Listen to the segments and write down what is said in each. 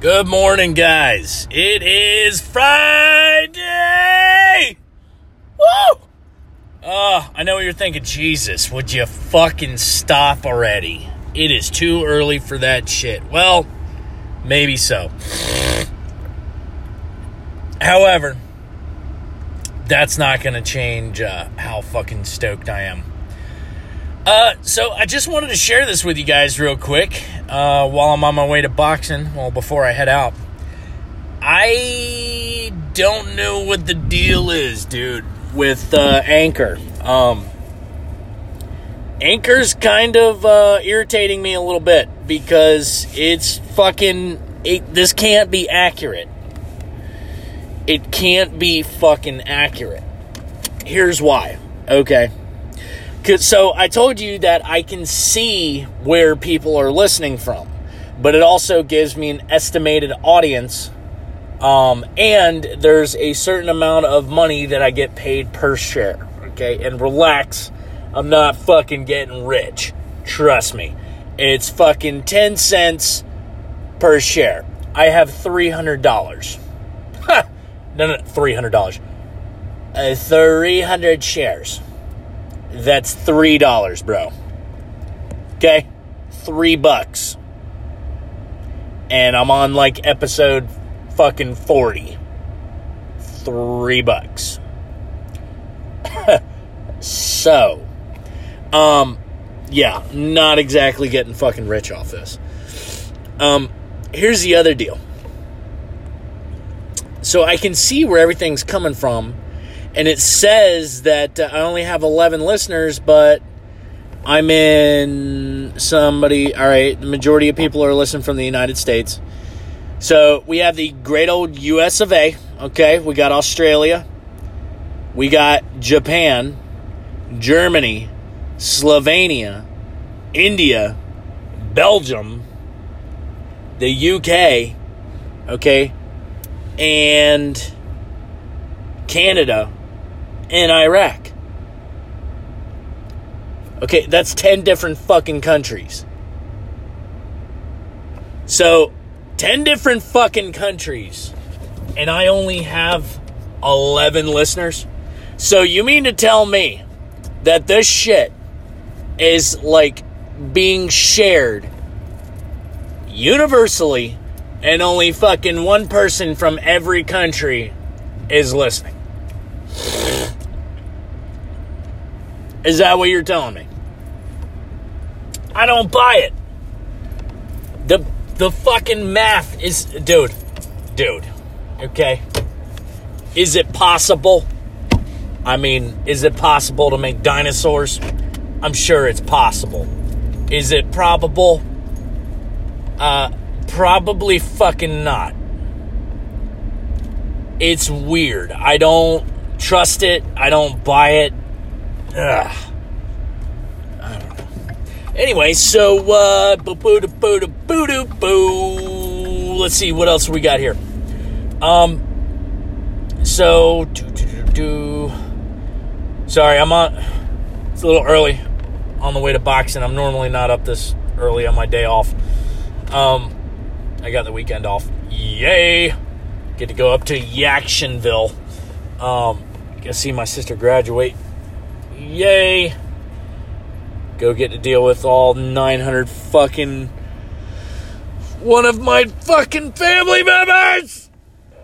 Good morning, guys. It is Friday. Woo! I know what you're thinking. Jesus, would you fucking stop already? It is too early for that shit. Well, maybe so. However, that's not going to change uh, how fucking stoked I am. Uh, so I just wanted to share this with you guys real quick uh, while I'm on my way to boxing. Well, before I head out, I don't know what the deal is, dude, with uh, Anchor. Um, Anchor's kind of uh, irritating me a little bit because it's fucking. It, this can't be accurate. It can't be fucking accurate. Here's why. Okay. So I told you that I can see where people are listening from, but it also gives me an estimated audience. Um, and there's a certain amount of money that I get paid per share. Okay. And relax. I'm not fucking getting rich. Trust me. It's fucking 10 cents per share. I have $300. no, no, $300. Uh, 300 shares. That's three dollars, bro. Okay? Three bucks. And I'm on like episode fucking 40. Three bucks. so, um, yeah, not exactly getting fucking rich off this. Um, here's the other deal. So I can see where everything's coming from and it says that uh, I only have 11 listeners, but I'm in somebody. All right, the majority of people are listening from the United States. So we have the great old US of A. Okay, we got Australia, we got Japan, Germany, Slovenia, India, Belgium, the UK, okay, and Canada in Iraq. Okay, that's 10 different fucking countries. So, 10 different fucking countries, and I only have 11 listeners. So, you mean to tell me that this shit is like being shared universally, and only fucking one person from every country is listening? Is that what you're telling me? I don't buy it. The the fucking math is dude. Dude. Okay. Is it possible? I mean, is it possible to make dinosaurs? I'm sure it's possible. Is it probable? Uh probably fucking not. It's weird. I don't trust it. I don't buy it. Ugh. I don't know. Anyway, so uh, boo boo boo boo boo boo. Let's see what else we got here. Um. So do do do. Sorry, I'm on. It's a little early on the way to boxing. I'm normally not up this early on my day off. Um, I got the weekend off. Yay! Get to go up to Jacksonville. Um, get to see my sister graduate Yay. Go get to deal with all 900 fucking one of my fucking family members.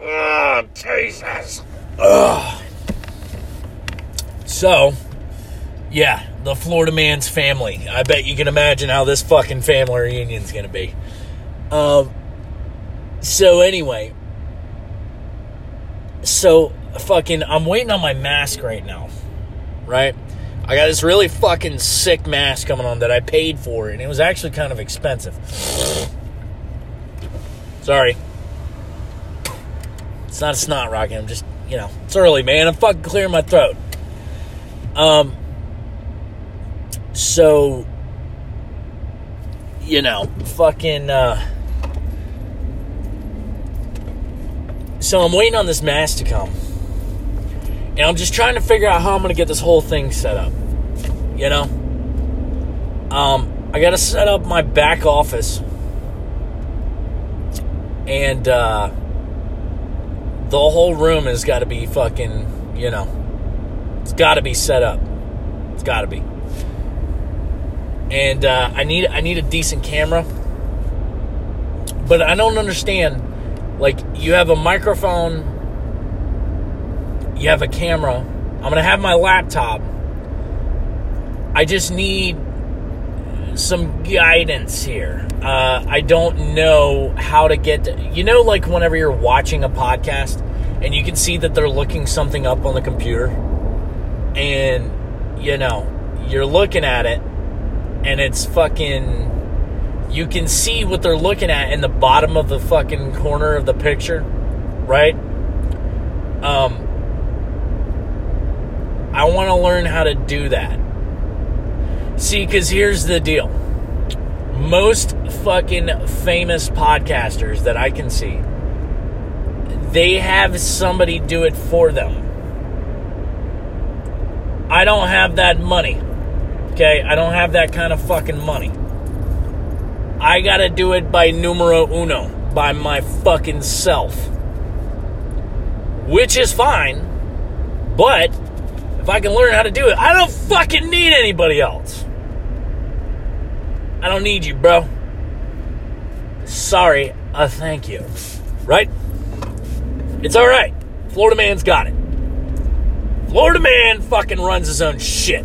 Oh, Jesus. Ugh. So, yeah, the Florida man's family. I bet you can imagine how this fucking family reunion's gonna be. Um, so anyway, so fucking, I'm waiting on my mask right now right? I got this really fucking sick mask coming on that I paid for, and it was actually kind of expensive. Sorry. It's not a snot rocket. I'm just, you know, it's early, man. I'm fucking clearing my throat. Um, so, you know, fucking, uh, so I'm waiting on this mask to come. And I'm just trying to figure out how I'm going to get this whole thing set up. You know? Um, I got to set up my back office. And uh, the whole room has got to be fucking, you know, it's got to be set up. It's got to be. And uh, I need I need a decent camera, but I don't understand. Like you have a microphone, you have a camera. I'm gonna have my laptop. I just need some guidance here. Uh, I don't know how to get to, you know, like whenever you're watching a podcast and you can see that they're looking something up on the computer, and you know, you're looking at it, and it's fucking. You can see what they're looking at in the bottom of the fucking corner of the picture, right? Um, want to learn how to do that. See, because here's the deal most fucking famous podcasters that I can see, they have somebody do it for them. I don't have that money. Okay? I don't have that kind of fucking money. I gotta do it by numero uno, by my fucking self. Which is fine, but if I can learn how to do it, I don't fucking need anybody else. I don't need you, bro. Sorry, uh, thank you. Right? It's alright. Florida man's got it. Florida man fucking runs his own shit.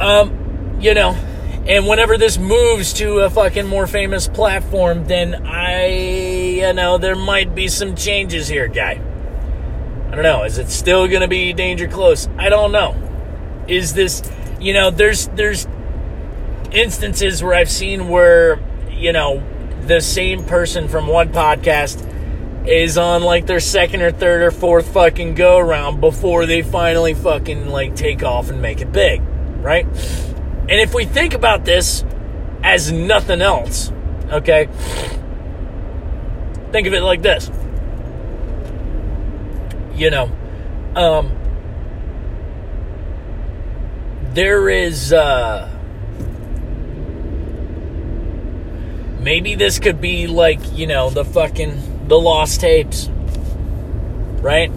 Um, you know, and whenever this moves to a fucking more famous platform, then I, you know, there might be some changes here, guy. I don't know. Is it still going to be danger close? I don't know. Is this, you know, there's there's instances where I've seen where, you know, the same person from one podcast is on like their second or third or fourth fucking go around before they finally fucking like take off and make it big, right? And if we think about this as nothing else, okay? Think of it like this. You know, um there is uh maybe this could be like, you know, the fucking the lost tapes, right?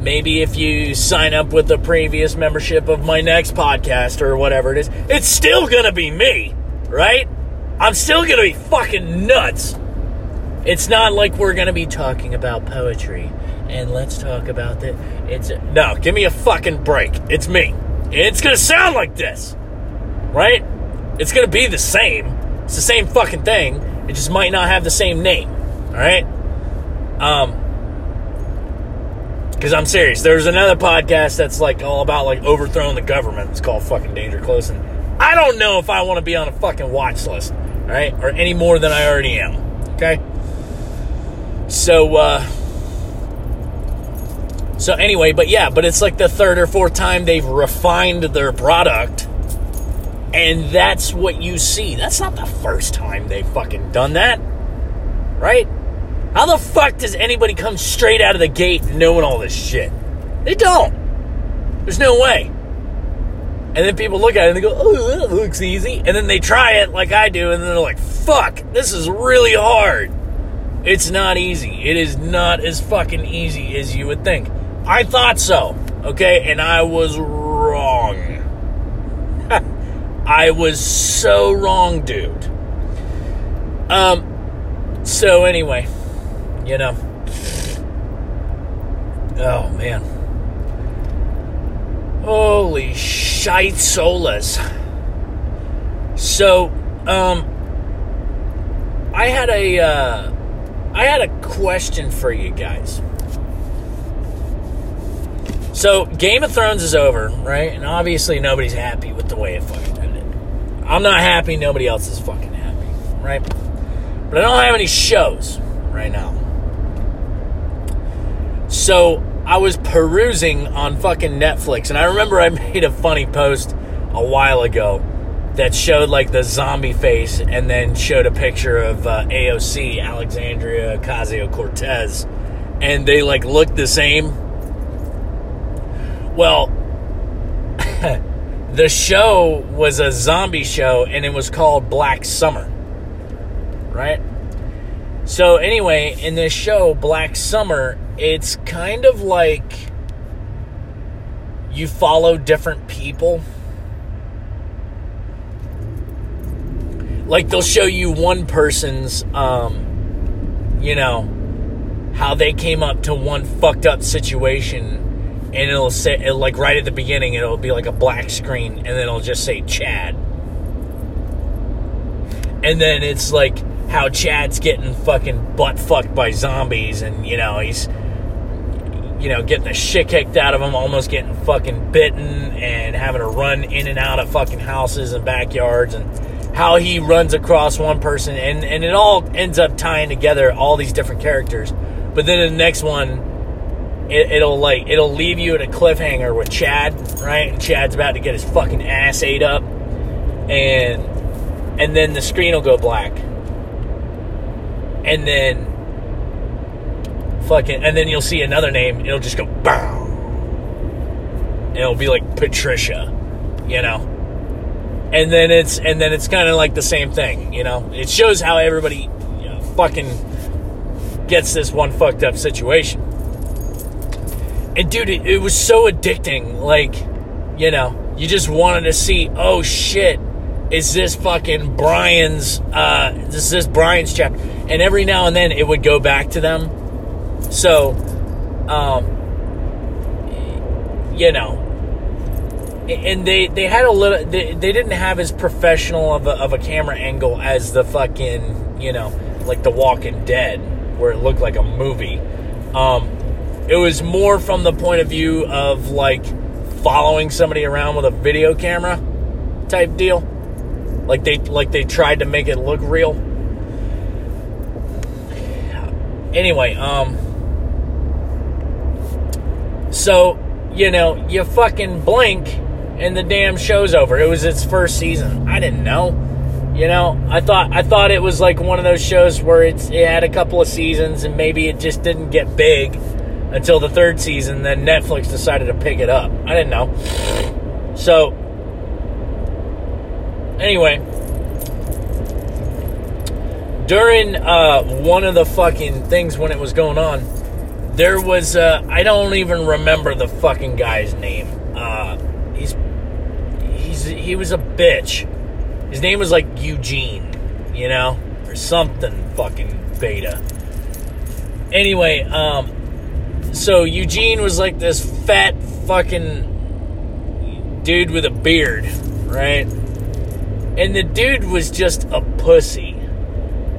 Maybe if you sign up with the previous membership of my next podcast or whatever it is, it's still gonna be me, right? I'm still gonna be fucking nuts. It's not like we're gonna be talking about poetry and let's talk about that. It's a- no, give me a fucking break. It's me. It's gonna sound like this, right? It's gonna be the same. It's the same fucking thing. It just might not have the same name. All right. Um, because I'm serious. There's another podcast that's like all about like overthrowing the government. It's called fucking Danger Close, and I don't know if I want to be on a fucking watch list, all right, or any more than I already am. Okay. So, uh, so anyway, but yeah, but it's like the third or fourth time they've refined their product, and that's what you see. That's not the first time they've fucking done that, right? How the fuck does anybody come straight out of the gate knowing all this shit? They don't. There's no way. And then people look at it and they go, oh, that looks easy. And then they try it like I do, and then they're like, fuck, this is really hard. It's not easy. It is not as fucking easy as you would think. I thought so, okay? And I was wrong. I was so wrong, dude. Um, so anyway you know. Oh man. Holy shite solas. So, um I had a uh I had a question for you guys. So, Game of Thrones is over, right? And obviously nobody's happy with the way it fucking ended. I'm not happy, nobody else is fucking happy, right? But I don't have any shows right now. So I was perusing on fucking Netflix, and I remember I made a funny post a while ago that showed like the zombie face and then showed a picture of uh, AOC, Alexandria Ocasio Cortez, and they like looked the same. Well, the show was a zombie show and it was called Black Summer, right? So anyway, in this show, Black Summer, it's kind of like you follow different people. Like they'll show you one person's, um, you know, how they came up to one fucked up situation, and it'll say, it'll, like right at the beginning, it'll be like a black screen, and then it'll just say Chad. And then it's like how Chad's getting fucking butt fucked by zombies, and you know he's you know getting the shit kicked out of him, almost getting fucking bitten, and having to run in and out of fucking houses and backyards, and how he runs across one person, and and it all ends up tying together all these different characters. But then in the next one, it, it'll like it'll leave you at a cliffhanger with Chad, right? And Chad's about to get his fucking ass ate up, and and then the screen will go black. And then fucking and then you'll see another name. It'll just go bow. And it'll be like patricia you know? And then it's and then it's kind of like the same thing you know? It shows how everybody you know, fucking gets this one fucked up situation and dude it, it was so addicting like you know you just wanted to see oh shit is this fucking Brian's uh this is Brian's chapter? And every now and then it would go back to them. So um you know and they they had a little they, they didn't have as professional of a, of a camera angle as the fucking you know like the walking dead where it looked like a movie. Um it was more from the point of view of like following somebody around with a video camera type deal like they like they tried to make it look real. Anyway, um so, you know, you fucking blink and the damn show's over. It was its first season. I didn't know. You know, I thought I thought it was like one of those shows where it's it had a couple of seasons and maybe it just didn't get big until the third season. Then Netflix decided to pick it up. I didn't know. So anyway, during uh, one of the fucking things when it was going on, there was uh, I don't even remember the fucking guy's name. Uh, he's he's he was a bitch. His name was like Eugene, you know, or something fucking beta. Anyway, um, so Eugene was like this fat fucking dude with a beard, right? And the dude was just a pussy.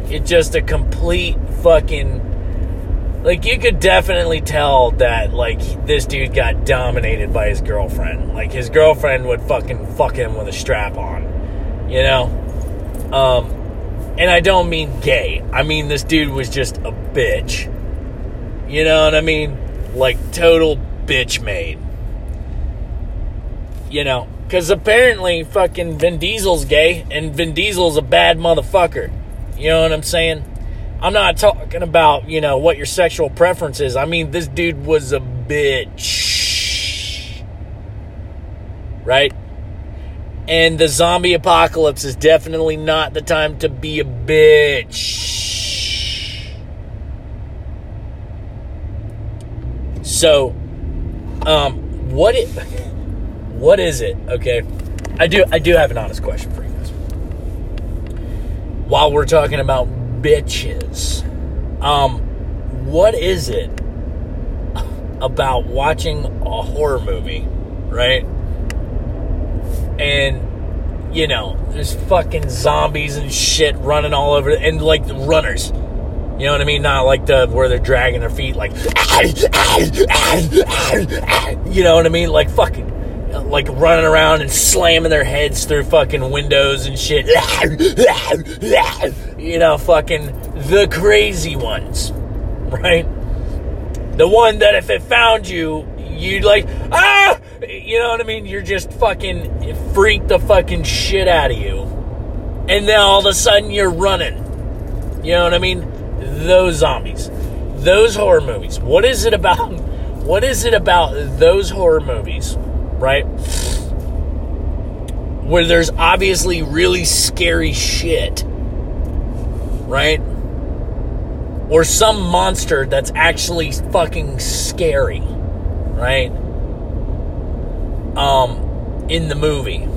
It just a complete fucking like you could definitely tell that like this dude got dominated by his girlfriend. Like his girlfriend would fucking fuck him with a strap on. You know? Um and I don't mean gay. I mean this dude was just a bitch. You know what I mean? Like total bitch made. You know, because apparently, fucking Vin Diesel's gay, and Vin Diesel's a bad motherfucker. You know what I'm saying? I'm not talking about, you know, what your sexual preference is. I mean, this dude was a bitch. Right? And the zombie apocalypse is definitely not the time to be a bitch. So, um, what it what is it? Okay, I do. I do have an honest question for you guys. While we're talking about bitches, um, what is it about watching a horror movie, right? And you know, there's fucking zombies and shit running all over, and like the runners. You know what I mean? Not like the where they're dragging their feet, like you know what I mean? Like fucking like running around and slamming their heads through fucking windows and shit. you know, fucking the crazy ones, right? The one that if it found you, you'd like, ah! You know what I mean? You're just fucking freak the fucking shit out of you. And then all of a sudden you're running. You know what I mean? Those zombies. Those horror movies. What is it about? What is it about those horror movies right? Where there's obviously really scary shit, right? or some monster that's actually fucking scary, right? Um, in the movie.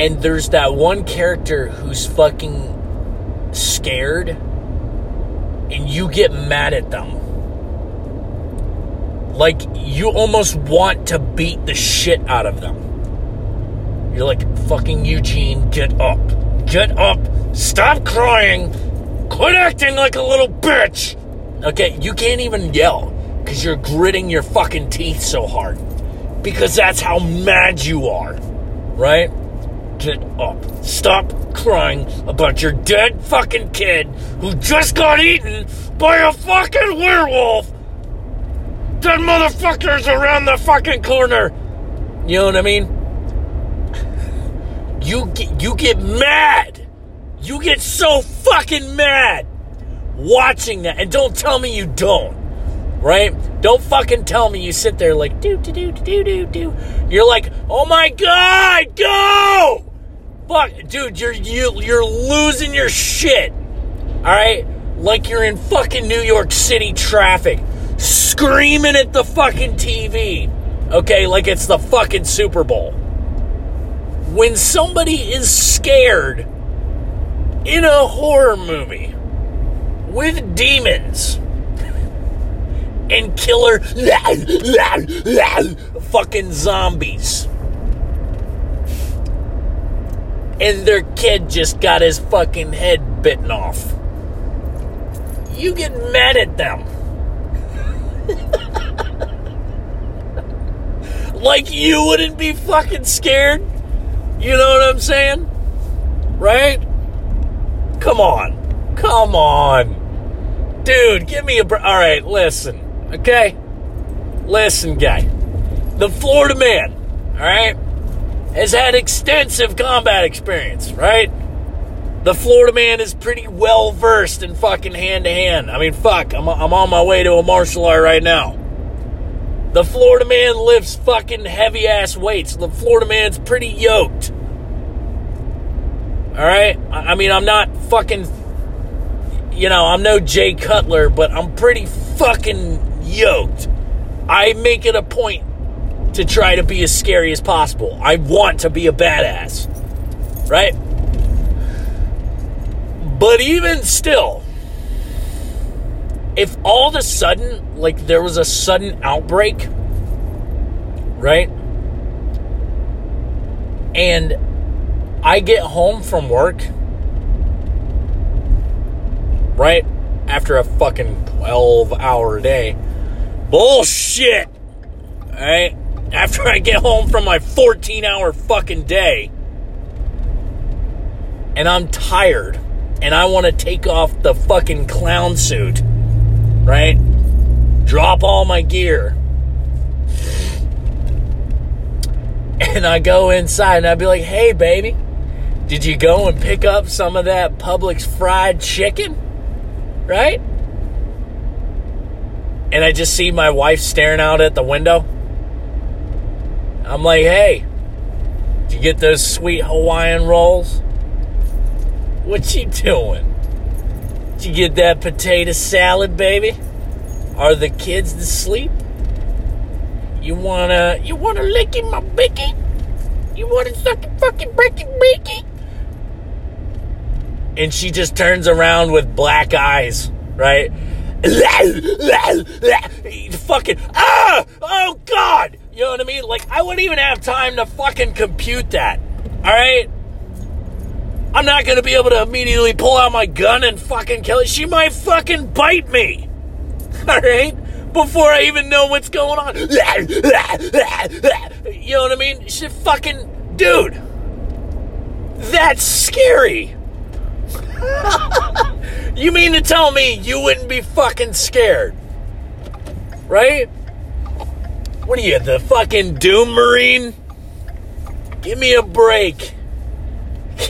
And there's that one character who's fucking scared, and you get mad at them. Like, you almost want to beat the shit out of them. You're like, fucking Eugene, get up. Get up. Stop crying. Quit acting like a little bitch. Okay, you can't even yell because you're gritting your fucking teeth so hard. Because that's how mad you are. Right? Get up. Stop crying about your dead fucking kid who just got eaten by a fucking werewolf. That motherfucker's around the fucking corner. You know what I mean? You get, you get mad. You get so fucking mad watching that. And don't tell me you don't. Right? Don't fucking tell me you sit there like do do do do do do. You're like, "Oh my god, go!" Fuck, dude, you're you you're losing your shit. All right? Like you're in fucking New York City traffic, screaming at the fucking TV. Okay, like it's the fucking Super Bowl when somebody is scared in a horror movie with demons and killer fucking zombies and their kid just got his fucking head bitten off you get mad at them like you wouldn't be fucking scared you know what I'm saying? Right? Come on. Come on. Dude, give me a break. All right, listen. Okay? Listen, guy. The Florida man, all right, has had extensive combat experience, right? The Florida man is pretty well versed in fucking hand to hand. I mean, fuck, I'm, I'm on my way to a martial art right now. The Florida man lifts fucking heavy ass weights. The Florida man's pretty yoked. All right? I mean, I'm not fucking, you know, I'm no Jay Cutler, but I'm pretty fucking yoked. I make it a point to try to be as scary as possible. I want to be a badass. Right? But even still, if all of a sudden, like there was a sudden outbreak, right? And I get home from work, right after a fucking 12 hour day. Bullshit! Right? After I get home from my 14 hour fucking day, and I'm tired, and I want to take off the fucking clown suit, right? Drop all my gear. And I go inside and I'd be like, hey, baby, did you go and pick up some of that Publix fried chicken? Right? And I just see my wife staring out at the window. I'm like, hey, did you get those sweet Hawaiian rolls? What you doing? Did you get that potato salad, baby? Are the kids asleep? You wanna you wanna lick my bicky? You wanna suck a fucking breaking beaky? and she just turns around with black eyes, right? fucking ah oh god you know what i mean like i wouldn't even have time to fucking compute that all right i'm not gonna be able to immediately pull out my gun and fucking kill it she might fucking bite me all right before i even know what's going on you know what i mean she fucking dude that's scary you mean to tell me you wouldn't be fucking scared? Right? What are you, the fucking Doom Marine? Give me a break.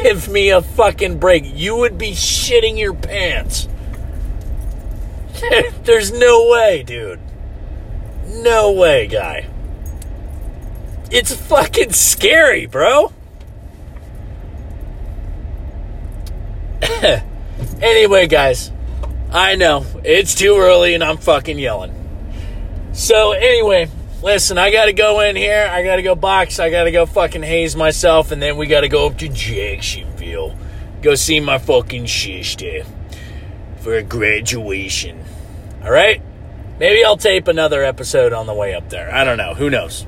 Give me a fucking break. You would be shitting your pants. There's no way, dude. No way, guy. It's fucking scary, bro. anyway, guys, I know. It's too early and I'm fucking yelling. So, anyway, listen, I gotta go in here. I gotta go box. I gotta go fucking haze myself. And then we gotta go up to Jacksonville. Go see my fucking sister for a graduation. Alright? Maybe I'll tape another episode on the way up there. I don't know. Who knows?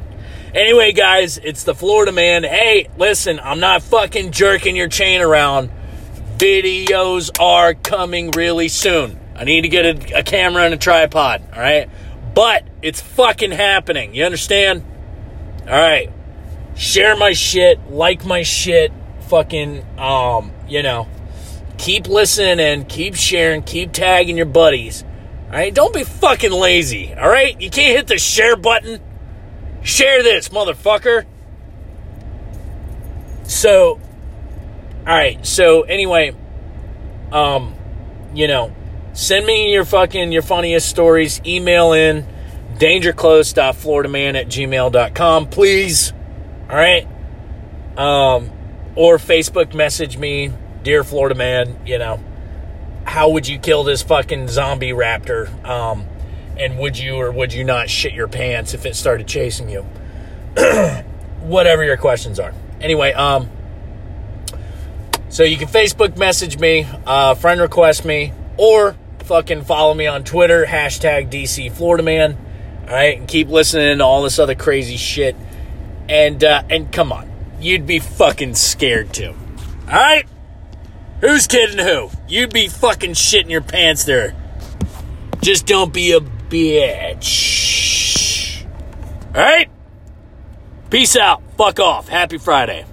Anyway, guys, it's the Florida man. Hey, listen, I'm not fucking jerking your chain around. Videos are coming really soon. I need to get a, a camera and a tripod, all right? But it's fucking happening. You understand? All right. Share my shit, like my shit, fucking um, you know, keep listening, and keep sharing, keep tagging your buddies. All right? Don't be fucking lazy, all right? You can't hit the share button Share this, motherfucker. So, all right. So anyway, um, you know, send me your fucking your funniest stories. Email in dangerclose.floridaman at gmail.com, please. All right. Um, or Facebook message me, dear Florida man. You know, how would you kill this fucking zombie raptor? Um, and would you or would you not shit your pants if it started chasing you? Whatever your questions are. Anyway, um, so you can Facebook message me, uh, friend request me, or fucking follow me on Twitter, hashtag DC Florida Man. All right, and keep listening to all this other crazy shit. And uh, and come on, you'd be fucking scared too. All right, who's kidding who? You'd be fucking shitting your pants there. Just don't be a bitch. All right? Peace out. Fuck off. Happy Friday.